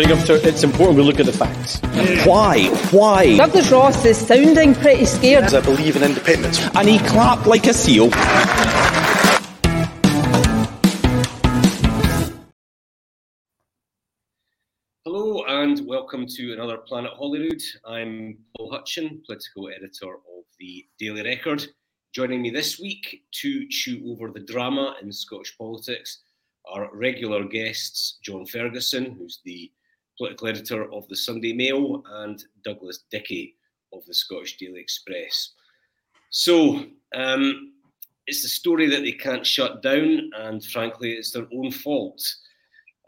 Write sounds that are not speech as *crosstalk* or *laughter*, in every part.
It's important we look at the facts. Why? Why? Douglas Ross is sounding pretty scared. I believe in independence. And he clapped like a seal. Hello and welcome to another Planet Holyrood. I'm Paul Hutcheon, political editor of the Daily Record. Joining me this week to chew over the drama in Scottish politics are regular guests John Ferguson, who's the political editor of the Sunday Mail, and Douglas Dickie of the Scottish Daily Express. So, um, it's the story that they can't shut down, and frankly, it's their own fault.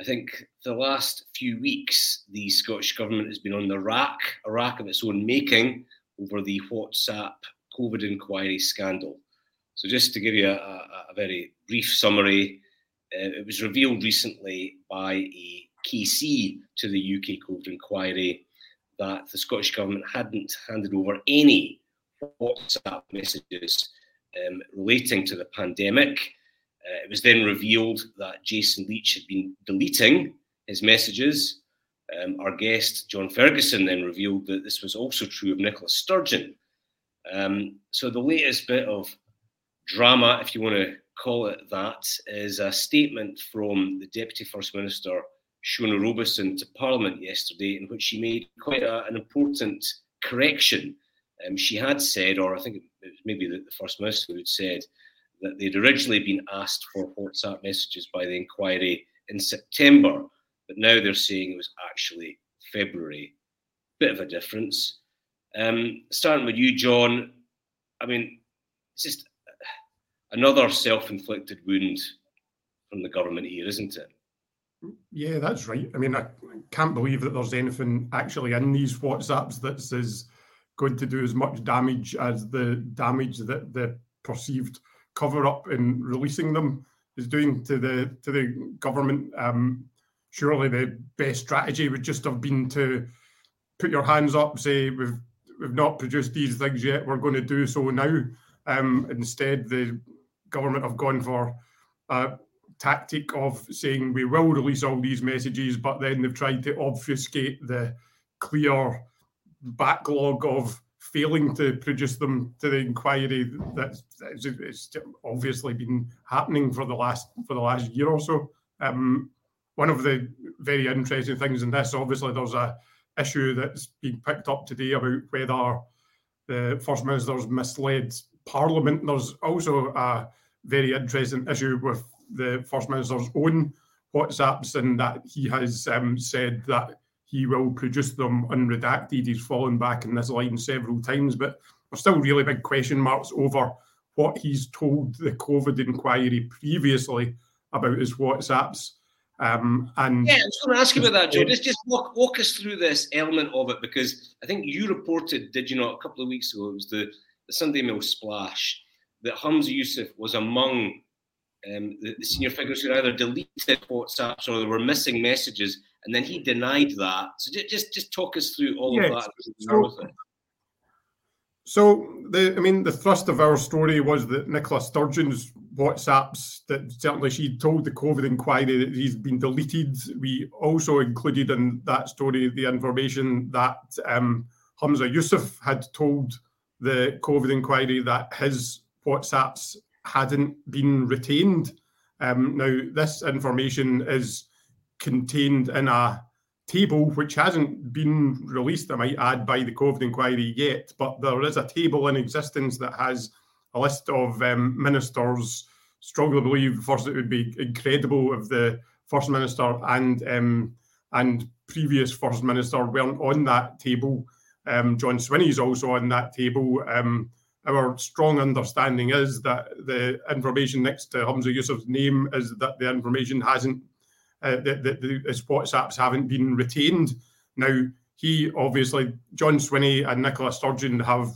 I think the last few weeks, the Scottish Government has been on the rack, a rack of its own making, over the WhatsApp COVID inquiry scandal. So, just to give you a, a, very brief summary, uh, it was revealed recently by a KC to the UK COVID inquiry that the Scottish Government hadn't handed over any WhatsApp messages um, relating to the pandemic. Uh, it was then revealed that Jason Leitch had been deleting his messages. Um, our guest, John Ferguson, then revealed that this was also true of Nicola Sturgeon. Um, so the latest bit of drama, if you want to call it that, is a statement from the Deputy First Minister Shona Robison to Parliament yesterday, in which she made quite a, an important correction. Um, she had said, or I think it was maybe the, the First Minister had said, that they'd originally been asked for WhatsApp messages by the inquiry in September, but now they're saying it was actually February. Bit of a difference. Um, starting with you, John, I mean, it's just another self inflicted wound from the government here, isn't it? Yeah, that's right. I mean, I can't believe that there's anything actually in these WhatsApps that's is going to do as much damage as the damage that the perceived cover up in releasing them is doing to the to the government. Um, surely the best strategy would just have been to put your hands up, say we've we've not produced these things yet, we're going to do so now. Um, instead, the government have gone for uh, tactic of saying we will release all these messages, but then they've tried to obfuscate the clear backlog of failing to produce them to the inquiry that's, that's obviously been happening for the last for the last year or so. Um, one of the very interesting things in this, obviously, there's a issue that's been picked up today about whether the first minister's misled Parliament. There's also a very interesting issue with the First Minister's own WhatsApps and that he has um, said that he will produce them unredacted. He's fallen back in this line several times, but there's still really big question marks over what he's told the COVID inquiry previously about his WhatsApps. Um, and yeah, I was going to ask you about that, Joe. Just just walk, walk us through this element of it because I think you reported, did you not, a couple of weeks ago? It was the, the Sunday Mail splash that Humza Yousaf was among um, the, the, senior figures who either deleted WhatsApps or there were missing messages, and then he denied that. So just just, just talk us through all yes. of that. So, so the I mean the thrust of our story was that Nicola Sturgeon's WhatsApps that certainly she told the COVID inquiry that he's been deleted. We also included in that story the information that um, Humza Yousaf had told the COVID inquiry that his WhatsApps hadn't been retained. Um, now, this information is contained in a table which hasn't been released, I might add, by the COVID inquiry yet, but there is a table in existence that has a list of um, ministers. Strongly believe first it would be incredible if the first minister and um, and previous first minister weren't on that table. Um, John Swinney is also on that table. Um, our strong understanding is that the information next to Humza Yousaf's name is that the information hasn't, uh, that, WhatsApps haven't been retained. Now, he obviously, John Swinney and Nicola Sturgeon have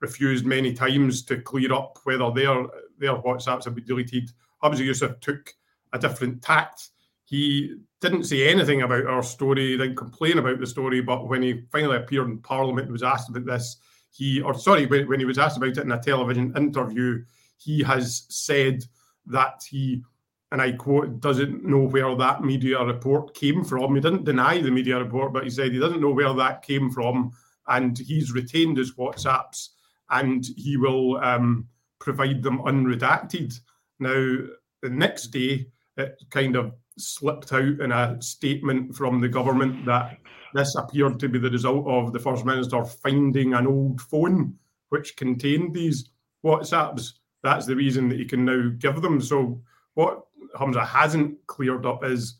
refused many times to clear up whether their their WhatsApps have been deleted. Humza Yousaf took a different tact. He didn't say anything about our story, didn't complain about the story, but when he finally appeared in Parliament and was asked about this, he, or sorry, when, when he was asked about it in a television interview, he has said that he, and I quote, doesn't know where that media report came from. He didn't deny the media report, but he said he doesn't know where that came from, and he's retained his WhatsApps, and he will um, provide them unredacted. Now, the next day, it kind of slipped out in a statement from the government that this appeared to be the result of the First Minister finding an old phone which contained these WhatsApps. That's the reason that he can now give them. So, what Humza hasn't cleared up is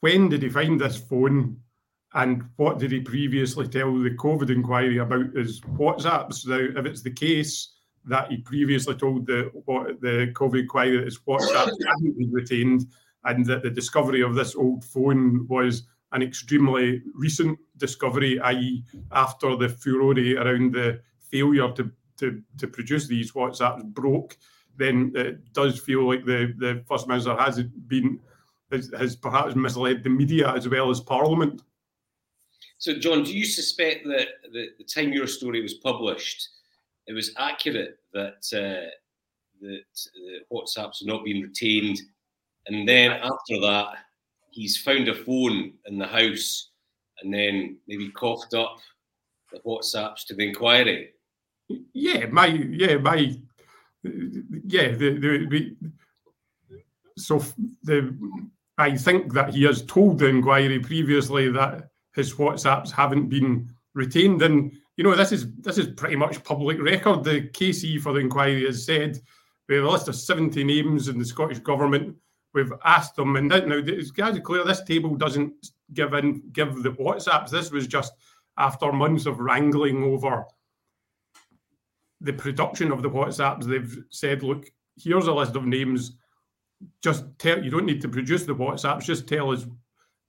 when did he find this phone and what did he previously tell the COVID inquiry about his WhatsApps? Now, if it's the case that he previously told the what the COVID inquiry that his WhatsApp hadn't been retained, and that the discovery of this old phone was an extremely recent discovery, i.e., after the furore around the failure to, to, to produce these WhatsApps broke, then it does feel like the, the First Minister has been has, has perhaps misled the media as well as Parliament. So, John, do you suspect that the, the time your story was published, it was accurate that uh, that the WhatsApps not been retained and then after that, he's found a phone in the house and then maybe coughed up the WhatsApps to the inquiry. Yeah, my yeah, my yeah, the, the, so the I think that he has told the inquiry previously that his WhatsApps haven't been retained, and you know this is this is pretty much public record. The KC for the inquiry has said we have a list of seventy names in the Scottish government we've asked them, and now it's guys clear this table doesn't give in give the WhatsApps. This was just after months of wrangling over the production of the WhatsApps. They've said, look, here's a list of names. Just tell you don't need to produce the WhatsApps. Just tell us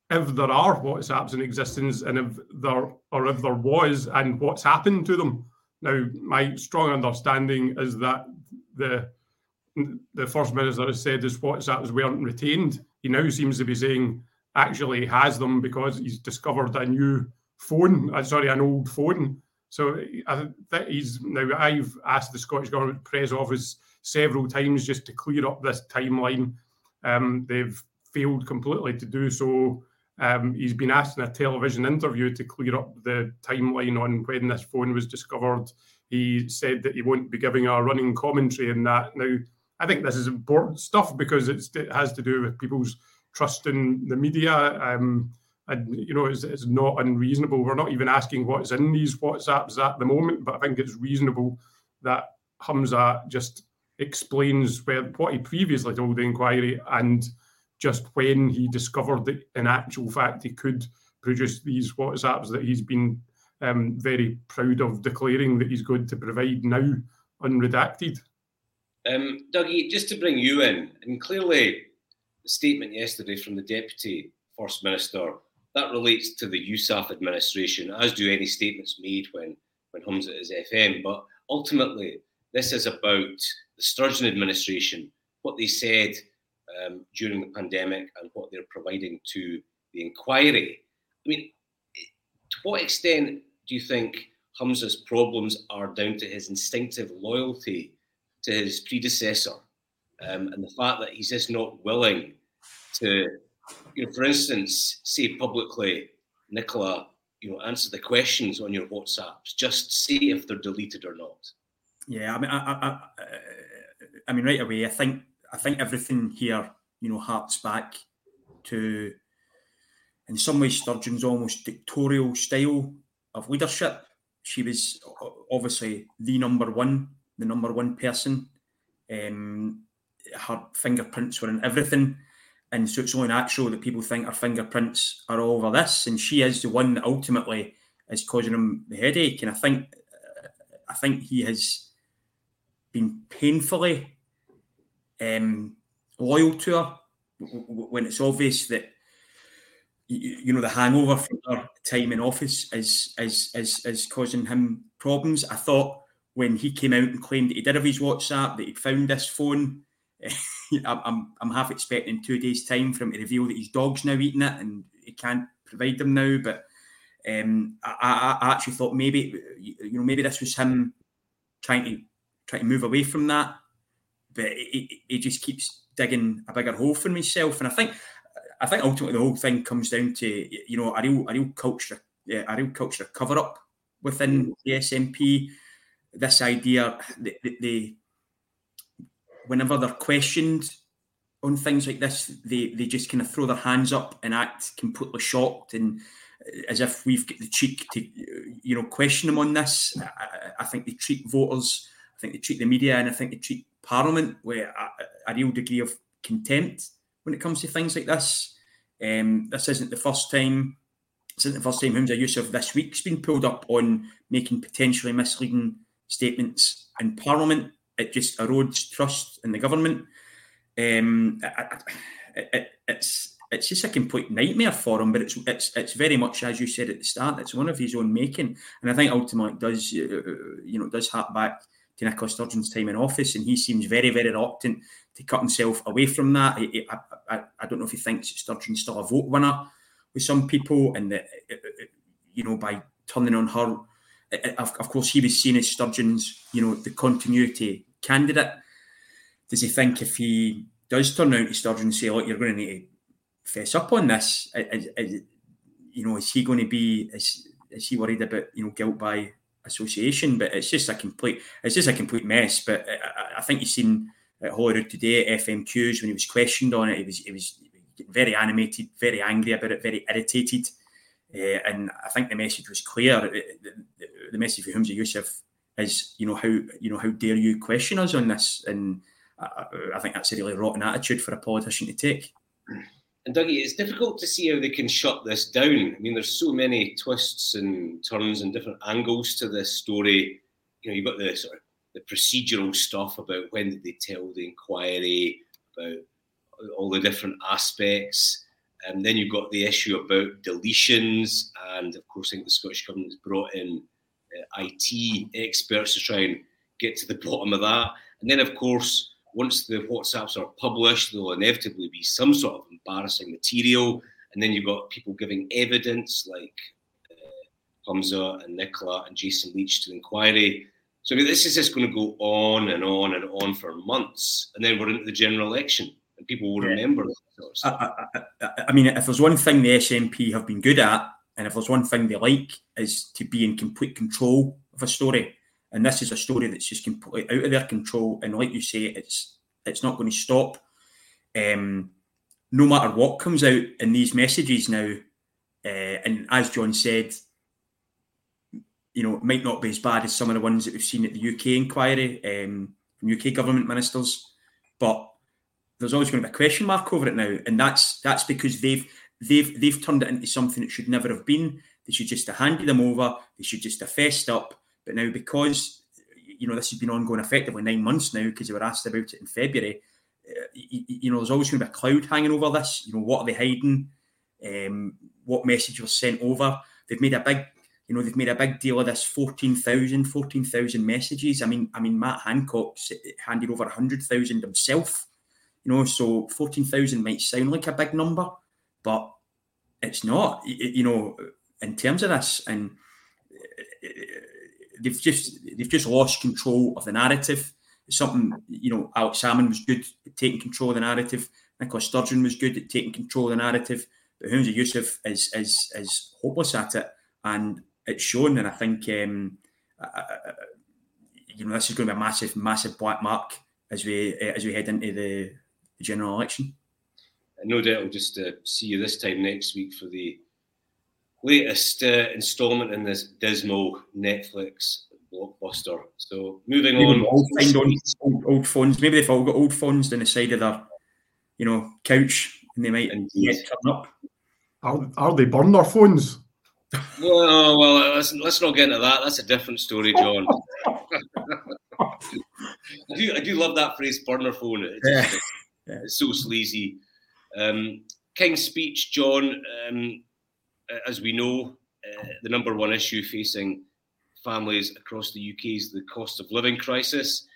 if there are WhatsApps in existence and if there or if there was and what's happened to them. Now, my strong understanding is that the the first minister has said his WhatsApps weren't retained. He now seems to be saying actually has them because he's discovered a new phone. Uh, sorry, an old phone. So I think he's now. I've asked the Scottish Government Press Office several times just to clear up this timeline. Um, they've failed completely to do so. Um, he's been asked in a television interview to clear up the timeline on when this phone was discovered. He said that he won't be giving a running commentary in that. Now, I think this is important stuff because it has to do with people's trust in the media. Um, and you know, it's, it's, not unreasonable. We're not even asking what's in these WhatsApps at the moment, but I think it's reasonable that Humza just explains where what he previously told the inquiry and just when he discovered that in actual fact he could produce these WhatsApps that he's been um, very proud of declaring that he's going to provide now unredacted. Um, Dougie, just to bring you in, and clearly the statement yesterday from the Deputy First Minister, that relates to the Yousaf administration, as do any statements made when, when Humza is FM. But ultimately, this is about the Sturgeon administration, what they said um, during the pandemic and what they're providing to the inquiry. I mean, to what extent do you think Humza's problems are down to his instinctive loyalty to his predecessor, um, and the fact that he's just not willing to, you know, for instance, say publicly, Nicola, you know, answer the questions on your WhatsApps. Just see if they're deleted or not. Yeah, I mean, I, I, I mean, right away, I think I think everything here, you know, harks back to in some ways, Sturgeon's almost dictatorial style of leadership. She was obviously the number one, the number one person. Um, her fingerprints were in everything. And so it's only natural that people think her fingerprints are all over this. And she is the one that ultimately is causing him the headache. And I think, I think he has been painfully um, loyal to her when it's obvious that you know the hangover from her time in office is is is is causing him problems. I thought when he came out and claimed that he did have his WhatsApp, that he'd found this phone. *laughs* I'm, I'm half expecting two days' time for him to reveal that his dog's now eating it and he can't provide them now. But um, I, I, actually thought maybe you know maybe this was him trying to try to move away from that, but he, he just keeps digging a bigger hole for himself. And I think I think ultimately the whole thing comes down to you know a real a real culture a real culture cover up within the SNP. This idea that they, whenever they're questioned on things like this, they they just kind of throw their hands up and act completely shocked and as if we've got the cheek to you know question them on this. I, I think they treat voters, I think they treat the media, and I think they treat Parliament with a, a real degree of contempt when it comes to things like this. Um, this isn't the first time. This isn't the first time Humza Yousaf this week's been pulled up on making potentially misleading statements in Parliament. It just erodes trust in the government. Um, it, it, it's it's just a complete nightmare for him. But it's it's it's very much as you said at the start. It's one of his own making, and I think ultimately it does uh, you know does hark back to Nicola Sturgeon's time in office, and he seems very very reluctant to cut himself away from that. I, I, I, I don't know if he thinks Sturgeon's still a vote winner with some people, and that you know by turning on her, of, of course he was seen as Sturgeon's you know the continuity candidate. Does he think if he does turn out to Sturgeon and say, "Look, you're going to need to fess up on this," is, is, you know, is he going to be is, is he worried about you know guilt by association? But it's just a complete it's just a complete mess. But uh, I, I think you've seen at Holyrood today at FMQs when he was questioned on it. He was he was very animated, very angry about it, very irritated. Uh, and I think the message was clear. The, the, message for Humza Yousaf is, you know, how you know how dare you question us on this? And I, I think that's a really rotten attitude for a politician to take. And Dougie, it's difficult to see how they can shut this down. I mean, there's so many twists and turns and different angles to this story. You know, you've got the sort of the procedural stuff about when did they tell the inquiry, about all the different aspects. And then you've got the issue about deletions, and of course, I think the Scottish Government has brought in uh, IT experts to try and get to the *laughs* bottom of that. And then, of course, once the WhatsApps are published, there'll inevitably be some sort of embarrassing material. And then you've got people giving evidence like uh, Humza and Nicola and Jason Leitch to the inquiry. So I mean, this is just going to go on and on and on for months, and then we're into the general election, and people will yeah. remember that sort. I, I, I, mean, if there's one thing the SNP have been good at, and if there's one thing they like, is to be in complete control of a story. And this is a story that's just completely out of their control. And like you say, it's it's not going to stop. Um, no matter what comes out in these messages now, uh, and as John said, you know, it might not be as bad as some of the ones that we've seen at the UK inquiry um, from UK government ministers, but there's always going to be a question mark over it now, and that's that's because they've they've they've turned it into something that should never have been. They should just have handed them over. They should just have fessed up. But now, because you know this has been ongoing effectively nine months now, because they were asked about it in February, uh, you, you, know, there's always going to be a cloud hanging over this. You know, what are they hiding? Um, what message was sent over? They've made a big you know, they've made a big deal of this 14,000, 14,000 messages. I mean, I mean, Matt Hancock handed over 100,000 himself, you know, so 14,000 might sound like a big number, but it's not, you know, in terms of this. And uh, they've just, they've just lost control of the narrative. It's something, you know, Alex Salmond was good at taking control of the narrative. Nicola Sturgeon was good at taking control of the narrative. But Humza Yousaf is, is, is hopeless at it. And it's shown, and I think um, you know this is going to be a massive, massive black mark as we uh, as we head into the, the general election. no doubt I'll just uh, see you this time next week for the latest uh, installment in this dismal Netflix blockbuster. So moving Maybe on, all find on old, old phones. Maybe they've all got old phones on the side of their, you know, couch, and they might Indeed. turn up. Are, are they burn their phones? Well, well, let's, let's not get into that. That's a different story, John. *laughs* I do, I do love that phrase, burner phone. It's, Yeah. It's so sleazy. Um, King's speech, John, um, as we know, uh, the number one issue facing families across the UK is the cost of living crisis.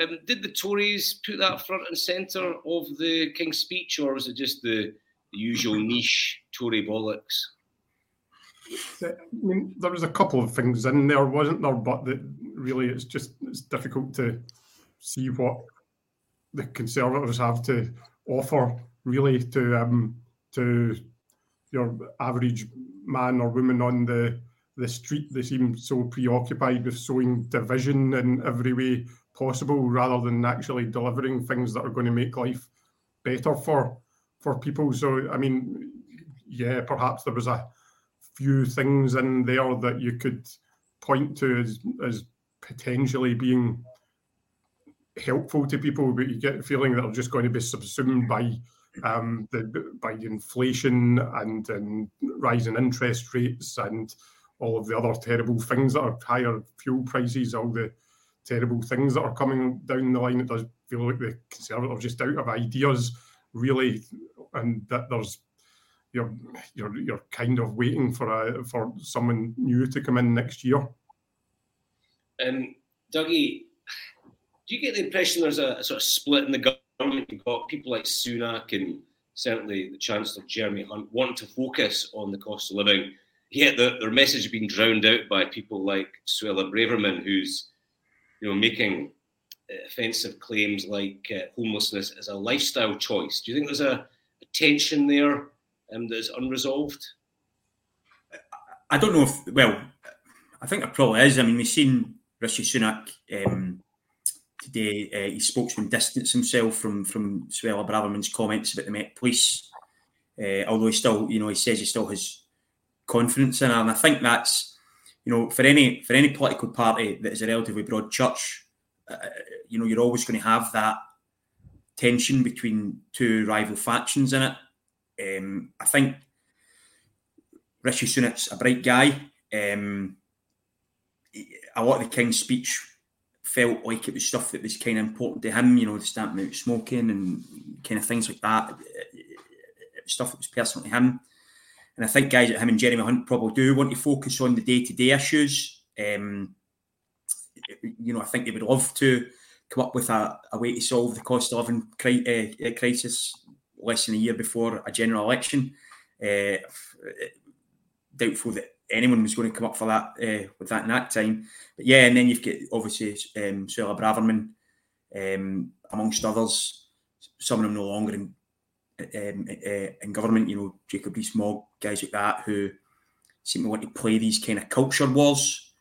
Um, did the Tories put that front and centre of the King's speech, or was it just the, the usual *laughs* niche Tory bollocks? I mean, there was a couple of things in there, wasn't there? But that really, it's just it's difficult to see what the Conservatives have to offer, really, to um, to your average man or woman on the the street. They seem so preoccupied with sowing division in every way possible, rather than actually delivering things that are going to make life better for for people. So, I mean, yeah, perhaps there was a few things in there that you could point to as, as potentially being helpful to people, but you get the feeling that they're just going to be subsumed by um, the by inflation and, and rising interest rates and all of the other terrible things that are higher fuel prices, all the terrible things that are coming down the line. It does feel like the Conservatives are just out of ideas, really, and that there's you're you're you're kind of waiting for a for someone new to come in next year. Um, Dougie, do you get the impression there's a, a sort of split in the government? You've got people like Sunak and certainly the Chancellor Jeremy Hunt wanting to focus on the cost of living, yet the, their message has been drowned out by people like Suella Braverman, who's you know making uh, offensive claims like uh, homelessness as a lifestyle choice. Do you think there's a, a tension there um, that is unresolved? I don't know if, well, I think it probably is. I mean, we've seen Rishi Sunak um, today, uh, his spokesman distance himself from from Suella Braverman's comments about the Met Police, uh, although he still, you know, he says he still has confidence in her. And I think that's, you know, for any for any political party that is a relatively broad church, uh, you know, you're always going to have that tension between two rival factions in it. Um, I think Rishi Sunak's a bright guy. Um, a lot of the King's speech felt like it was stuff that was kind of important to him, you know, the stamping out smoking and kind of things like that. Stuff that was personal to him. And I think guys like him and Jeremy Hunt probably do want to focus on the day to day issues. Um, you know, I think they would love to come up with a, a way to solve the cost of living uh, crisis less than a year before a general election. Uh, doubtful that anyone was going to come up for that uh, with that in that time. But yeah, and then you've got obviously um, Suella Braverman, um, amongst others. Some of them no longer in um, uh, in government. You know, Jacob Rees-Mogg, guys like that, who seem to want to play these kind of culture wars.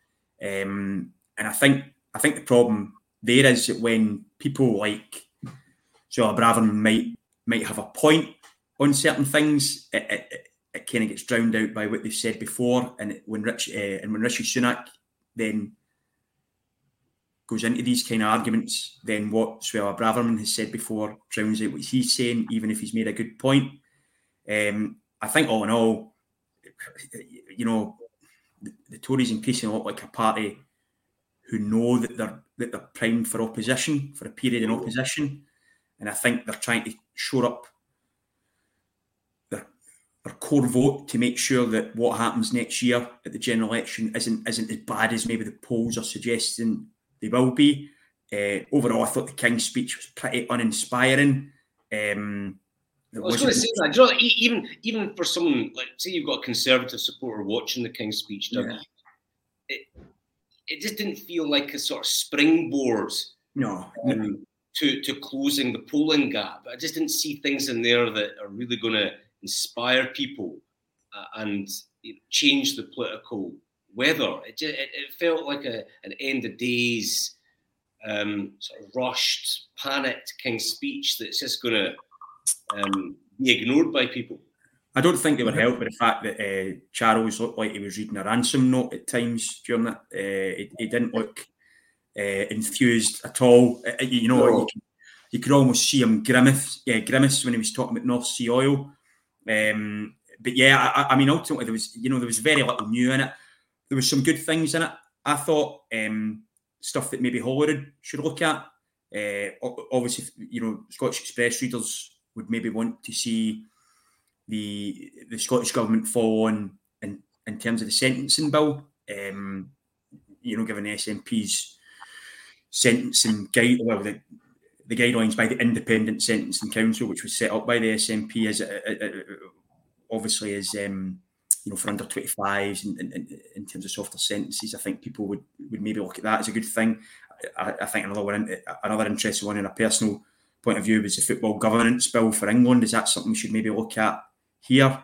Um, and I think I think the problem there is that when people like Suella Braverman might might have a point on certain things, it, it, it kind of gets drowned out by what they've said before. And when Rich uh, and when Rishi Sunak then goes into these kind of arguments, then what Suella Braverman has said before drowns out what he's saying, even if he's made a good point. Um, I think all in all, you know, the, the Tories increasingly look like a party who know that they're that they're primed for opposition for a period in opposition, and I think they're trying to shore up their core vote to make sure that what happens next year at the general election isn't isn't as bad as maybe the polls are suggesting they will be. Uh, overall, I thought the King's speech was pretty uninspiring. Um, I was going to say that. You know, even even for someone like say you've got a conservative supporter watching the King's speech, Doug, Yeah. it it just didn't feel like a sort of springboard no, um, to to closing the polling gap. I just didn't see things in there that are really going to inspire people uh, and you know, change the political weather. It, it it felt like a an end of days um, sort of rushed, panicked King's speech that's just going to um, be ignored by people. I don't think they were helped by the fact that uh, Charles looked like he was reading a ransom note at times during that. Uh, he, he, didn't look uh, enthused at all. Uh, you know, no. you, could, you, could, almost see him grimace, yeah, grimace when he was talking about North Sea oil. Um, but yeah, I, I, mean, ultimately there was, you know, there was very little new in it. There was some good things in it. I thought um, stuff that maybe Holyrood should look at. Uh, obviously, you know, Scottish Express readers would maybe want to see the the Scottish government fall on in, in terms of the sentencing bill. Um, you know, given the SNP's sentencing guide, well, the, the guidelines by the Independent Sentencing Council, which was set up by the SNP, as a, a, a, obviously as um, you know for under 25s in, in, in, terms of softer sentences. I think people would, would maybe look at that as a good thing. I, I think another one, another interesting one in a personal point of view was the football governance bill for England. Is that something we should maybe look at here? Um,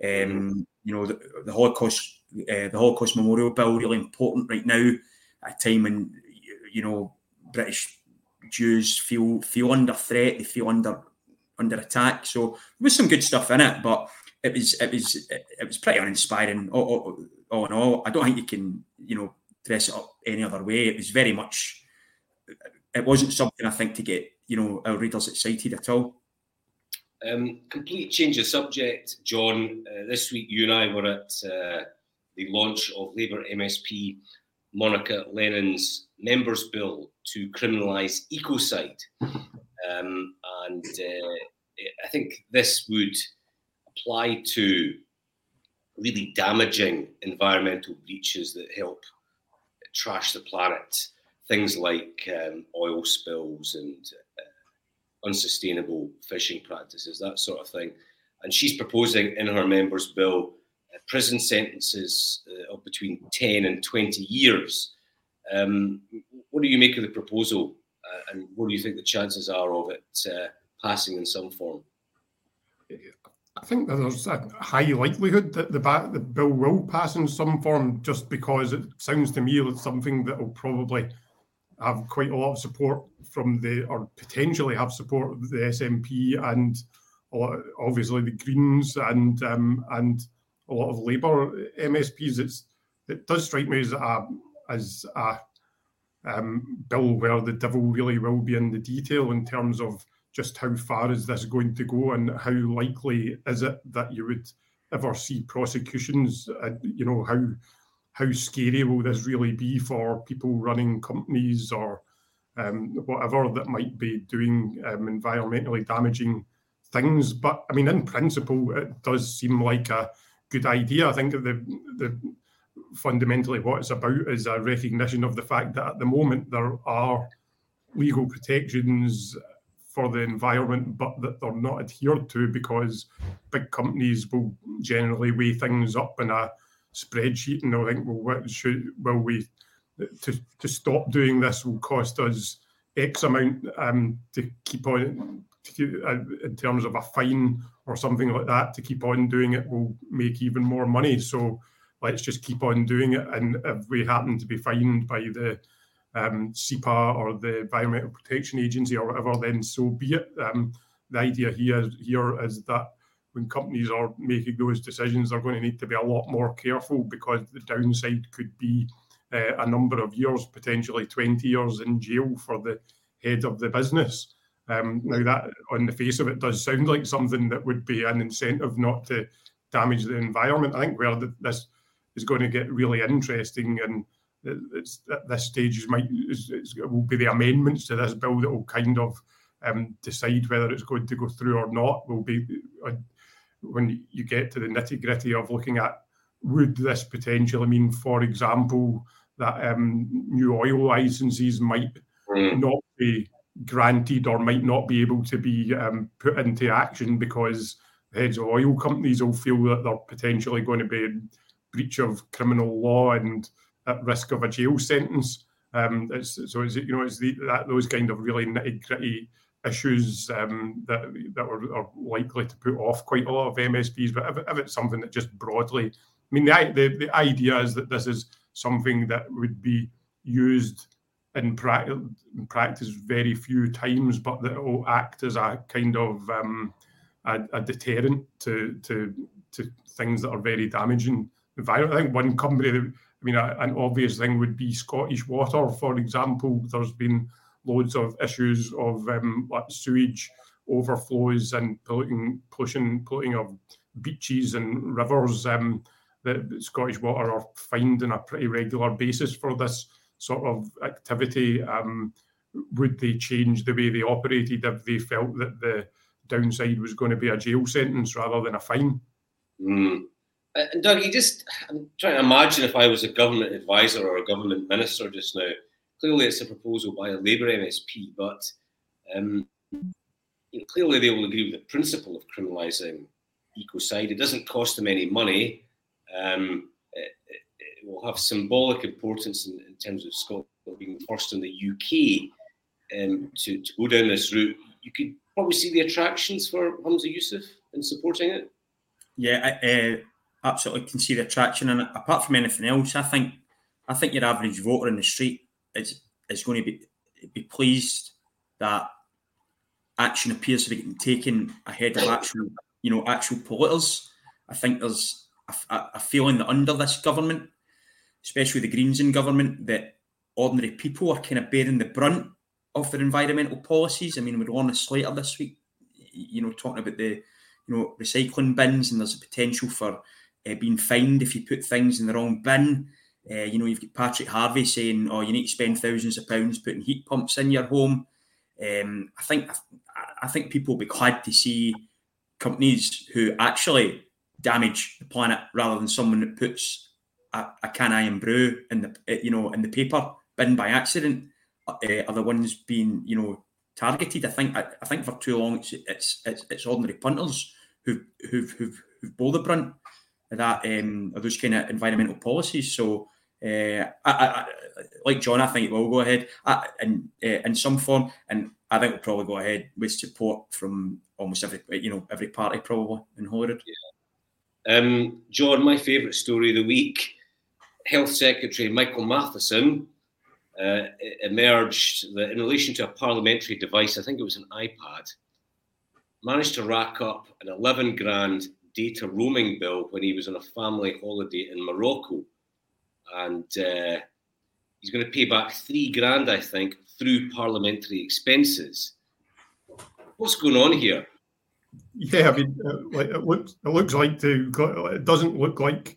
mm-hmm. you know, the, the Holocaust, uh, the Holocaust Memorial Bill, really important right now at a time when you know British Jews feel feel under threat, they feel under under attack. So there was some good stuff in it, but it was it was it was pretty uninspiring all, all, all in all. I don't think you can you know dress it up any other way. It was very much it wasn't something I think to get you know our readers excited at all. Um, complete change of subject, John. Uh, this week you and I were at uh, the launch of Labour MSP Monica Lennon's members' bill to criminalise ecocide, um, and uh, I think this would apply to really damaging environmental breaches that help trash the planet. Things like um, oil spills and uh, unsustainable fishing practices, that sort of thing. And she's proposing in her members' bill uh, prison sentences uh, of between 10 and 20 years. Um, what do you make of the proposal, uh, and what do you think the chances are of it uh, passing in some form? I think there's a high likelihood that the, the bill will pass in some form, just because it sounds to me like something that will probably have quite a lot of support from the, or potentially have support of the SNP and obviously the Greens and um, and a lot of Labour MSPs. It's it does strike me as a as a um, bill where the devil really will be in the detail in terms of just how far is this going to go and how likely is it that you would ever see prosecutions? Uh, you know, how how scary will this really be for people running companies or um, whatever that might be doing um, environmentally damaging things? But I mean, in principle, it does seem like a good idea. I think the the fundamentally what it's about is a recognition of the fact that at the moment there are legal protections for the environment, but that they're not adhered to because big companies will generally weigh things up in a spreadsheet and they'll think, well, what should will we to to stop doing this will cost us X amount um, to keep on uh, in terms of a fine or something like that. To keep on doing it will make even more money. So let's just keep on doing it. And if we happen to be fined by the um, SEPA or the Environmental Protection Agency or whatever, then so be it. Um, the idea here, here is that when companies are making those decisions, they're going to need to be a lot more careful because the downside could be uh, a number of years, potentially 20 years in jail for the head of the business. Um, now, that on the face of it does sound like something that would be an incentive not to damage the environment. I think where the, this is going to get really interesting and it's at this stage is might will be the amendments to this bill that will kind of um, decide whether it's going to go through or not. Will be uh, when you get to the nitty gritty of looking at would this potentially mean, for example, that um, new oil licenses might mm. not be granted or might not be able to be um, put into action because the heads of oil companies will feel that they're potentially going to be breach of criminal law and at risk of a jail sentence. Um, it's, so it's you know it's the, that those kind of really nitty gritty issues um, that that are, are, likely to put off quite a lot of MSPs. But if, if it's something that just broadly, I mean, the, the the idea is that this is something that would be used in, pra- in practice very few times, but that will act as a kind of um, a, a deterrent to to to things that are very damaging environment. I think one company, I mean, a, an obvious thing would be Scottish Water, for example. There's been loads of issues of um, like sewage overflows and polluting, pollution, polluting of beaches and rivers. Um, that Scottish Water are fined on a pretty regular basis for this sort of activity. Um, would they change the way they operated if they felt that the downside was going to be a jail sentence rather than a fine? Mm. Uh, Doug, you just, I'm trying to imagine if I was a government advisor or a government minister just now. Clearly, it's a proposal by a Labour MSP, but um, you know, clearly they will agree with the principle of criminalising ecocide. It doesn't cost them any money. Um, it, it, will have symbolic importance in, in, terms of Scotland being first in the UK um, to, to go down this route. You could probably see the attractions for Humza Yousaf in supporting it. Yeah, I uh, absolutely can see the attraction in it. Apart from anything else, I think I think your average voter in the street is is going to be be pleased that action appears to be getting taken ahead of actual, you know, actual polluters. I think there's a, a feeling that under this government, especially the Greens in government, that ordinary people are kind of bearing the brunt of their environmental policies. I mean, we're Lorna Slater this week, you know, talking about the, you know, recycling bins, and there's a potential for uh, being fined if you put things in the wrong bin. Uh, you know, you've got Patrick Harvie saying, "Oh, you need to spend thousands of pounds putting heat pumps in your home." Um, I think I think people will be glad to see companies who actually damage the planet rather than someone that puts a, a can Irn Bru in the eh, you know in the paper bin by accident uh, are the ones being you know targeted. I think I, I think for too long it's it's it's, it's ordinary punters who've who've who've, who've bore the brunt that um, those kind of environmental policies. So. Uh, I, I, like John, I think it will go ahead uh, in uh, in some form, and I think we'll probably go ahead with support from almost every you know every party probably in Holyrood. Yeah. Um, John, my favourite story of the week Health Secretary Michael Matheson uh, emerged that in relation to a parliamentary device, I think it was an iPad, managed to rack up an 11 grand data roaming bill when he was on a family holiday in Morocco. And uh, he's going to pay back three grand, I think, through parliamentary expenses. What's going on here? Yeah, I mean, uh, it looks it looks like to it doesn't look like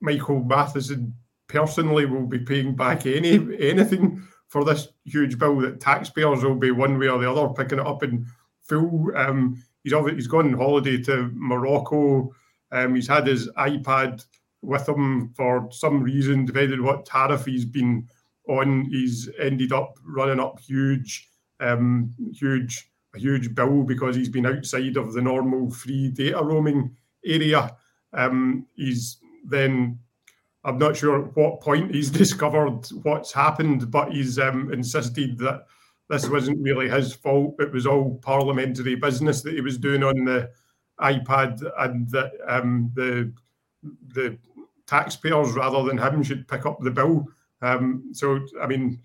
Michael Matheson personally will be paying back any anything for this huge bill that taxpayers will be one way or the other picking it up in full. Um, he's he's gone on holiday to Morocco. Um, he's had his iPad with him for some reason, depending on what tariff he's been on. He's ended up running up huge, um, huge a huge bill because he's been outside of the normal free data roaming area. Um, he's then, I'm not sure at what point he's *laughs* discovered what's happened, but he's um, insisted that this wasn't really his fault. It was all parliamentary business that he was doing on the iPad, and that um, the the taxpayers rather than him should pick up the bill. Um, so, I mean,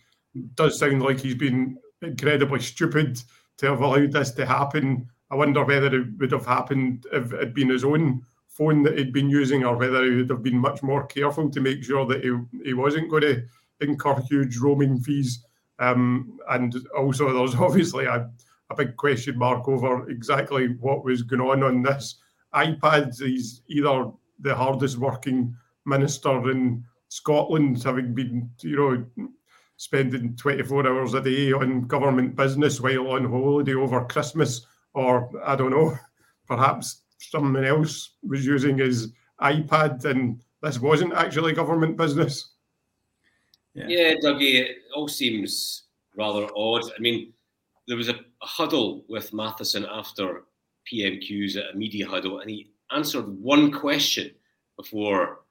does sound like he's been incredibly stupid to have allowed this to happen. I wonder whether it would have happened if it had been his own phone that he'd been using, or whether he would have been much more careful to make sure that he, he wasn't going to incur huge roaming fees. Um, and also, there's *laughs* obviously a, a big question mark over exactly what was going on on this iPad. He's either the hardest working minister in Scotland, having been, you know, spending 24 hours a day on government business while on holiday over Christmas, or I don't know, *laughs* perhaps someone else was using his iPad and this wasn't actually government business. Yeah, yeah Dougie, it all seems rather odd. I mean, there was a, a huddle with Matheson after PMQs at a media huddle, and he answered one question before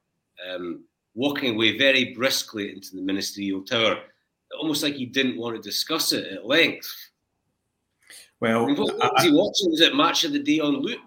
um, walking away very briskly into the ministerial tower almost like he didn't want to discuss it at length. Well, what, what was he watching? Was it Match of the Day on loop?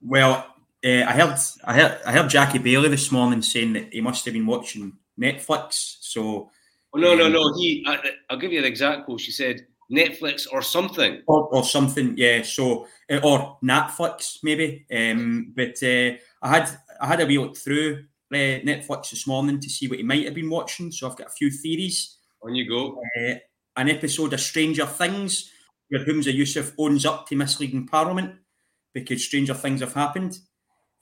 Well, uh, I heard I heard I heard Jackie Baillie this morning saying that he must have been watching Netflix. So, oh, no, um, no, no. He, I, will give you an example. She said Netflix or something. Or, or something, yeah. So uh, or Netflix maybe. Um, but uh, I had I had a wee look through uh, Netflix this morning to see what he might have been watching. So I've got a few theories. On you go. Uh, an episode of Stranger Things where Humza Yousaf owns up to misleading Parliament because stranger things have happened.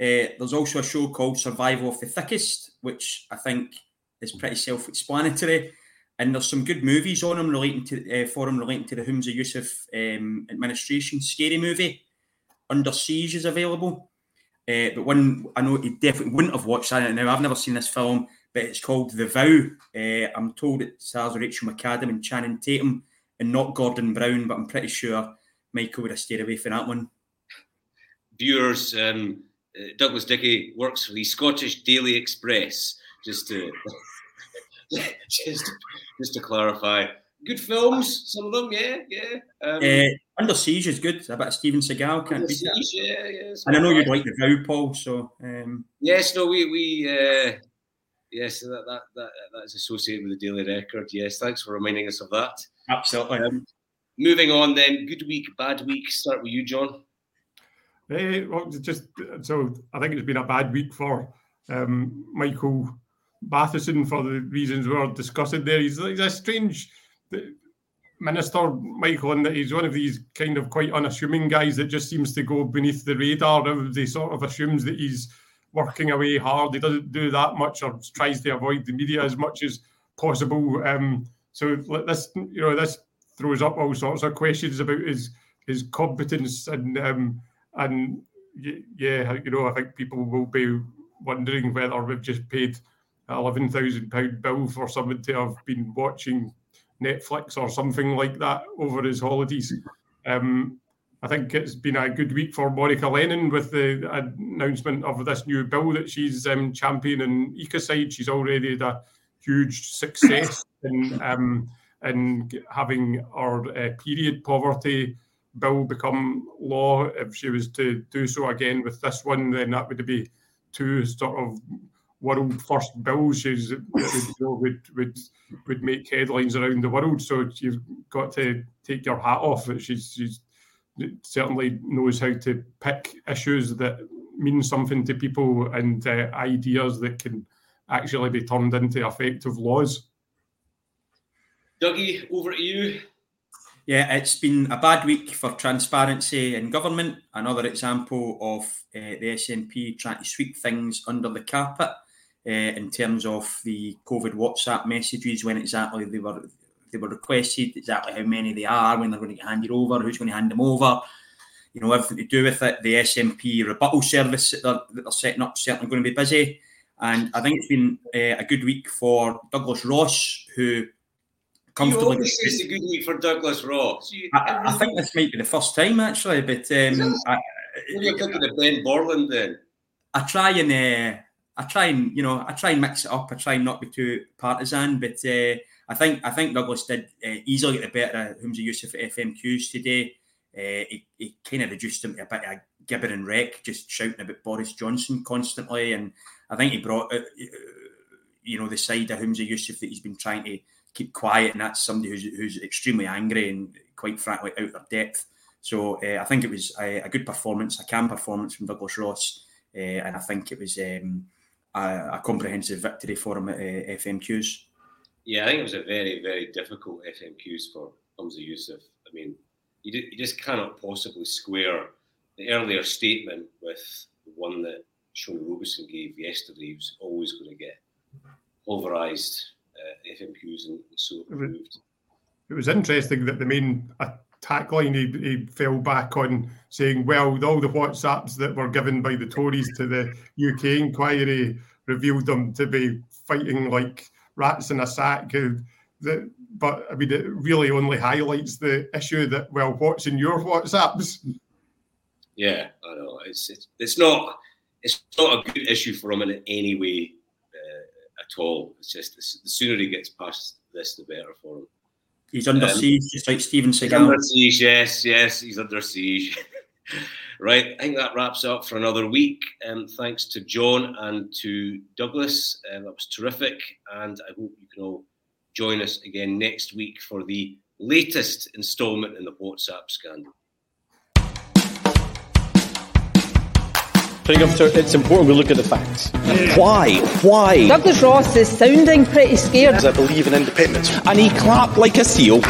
Uh, there's also a show called Survival of the Thickest, which I think is pretty self-explanatory. And there's some good movies on him relating to uh, for him relating to the Humza Yousaf um, administration. Scary movie, Under Siege is available. Uh, but one I know you definitely wouldn't have watched that. Now I've never seen this film, but it's called The Vow. Uh, I'm told it stars Rachel McAdam and Channing Tatum, and not Gordon Brown. But I'm pretty sure Michael would have stayed away from that one. Viewers, um, Douglas Dickie works for the Scottish Daily Express. Just to *laughs* just just to clarify, good films, some of them, yeah, yeah. Um, uh, Under Siege is good. A bit of Steven Seagal can't beat that. Yeah, yeah. And I know you'd like the vow, Paul. So um, yes, no, we we uh, yes, that, that that that's associated with the Daily Record. Yes, thanks for reminding us of that. Absolutely. Um, moving on, then. Good week, bad week. Start with you, John. Hey, well, just so I think it's been a bad week for um, Michael Matheson for the reasons we are discussing there. He's, he's a strange minister, Michael, and that he's one of these kind of quite unassuming guys that just seems to go beneath the radar. Everybody sort of assumes that he's working away hard. He doesn't do that much or tries to avoid the media as much as possible. Um, so this, you know, this throws up all sorts of questions about his his competence and um, and yeah, you know, I think people will be wondering whether we've just paid eleven thousand pound bill for someone to have been watching Netflix or something like that over his holidays. Um, I think it's been a good week for Monica Lennon with the announcement of this new bill that she's um, championing ecocide. She's already had a huge success *coughs* in um, in having our uh, period poverty bill become law. If she was to do so again with this one, then that would be two sort of world first bills she's, would, would would make headlines around the world. So you've got to take your hat off. She's, she's certainly knows how to pick issues that mean something to people and uh, ideas that can actually be turned into effective laws. Dougie, over to you. Yeah, it's been a bad week for transparency in government. Another example of uh, the SNP trying to sweep things under the carpet uh, in terms of the COVID WhatsApp messages when exactly they were they were requested, exactly how many they are, when they're going to get handed over, who's going to hand them over. You know, everything to do with it. The SNP rebuttal service that they're, that they're setting up certainly going to be busy. And I think it's been uh, a good week for Douglas Ross, who comfortably. You always it's a good week for Douglas Ross. You, I, I, think this might be the first time actually, but um, I, you're thinking of Ben Borland then. I try and uh, I try and you know I try and mix it up. I try and not be too partisan, but uh, I think I think Douglas did uh, easily get the better of Humza Yousaf at FMQs today. Uh, he, he kind of reduced him to a bit of gibber and wreck, just shouting about Boris Johnson constantly, and I think he brought uh, you know the side of Humza Yousaf that he's been trying to keep quiet, and that's somebody who's, who's extremely angry and quite frankly out of depth. So uh, I think it was a, a, good performance, a calm performance from Douglas Ross, uh, and I think it was um, a, a, comprehensive victory for him at uh, FMQs. Yeah, I think it was a very, very difficult FMQs for Humza Yousaf. I mean, you, do, you just cannot possibly square the earlier statement with the one that Shona Robison gave yesterday. He was always going to get pulverised uh, FMQs and so it It was interesting that the main attack line he, he fell back on saying, well, all the WhatsApps that were given by the Tories to the UK inquiry revealed them to be fighting like rats in a sack. Uh, that, but I mean, it really only highlights the issue that well, what's in your WhatsApps? Yeah, I know. It's it's, it's not it's not a good issue for him in any way uh, at all. It's just the sooner he gets past this, the better for him. He's under um, siege, just like Steven Seagal. Under siege, yes, yes, he's under siege. *laughs* right, I think that wraps up for another week. Um, thanks to John and to Douglas. Um, that was terrific, and I hope you can all join us again next week for the latest instalment in the WhatsApp scandal. I think it's important we look at the facts. Why? Why? Douglas Ross is sounding pretty scared. I believe in independence. And he clapped like a seal.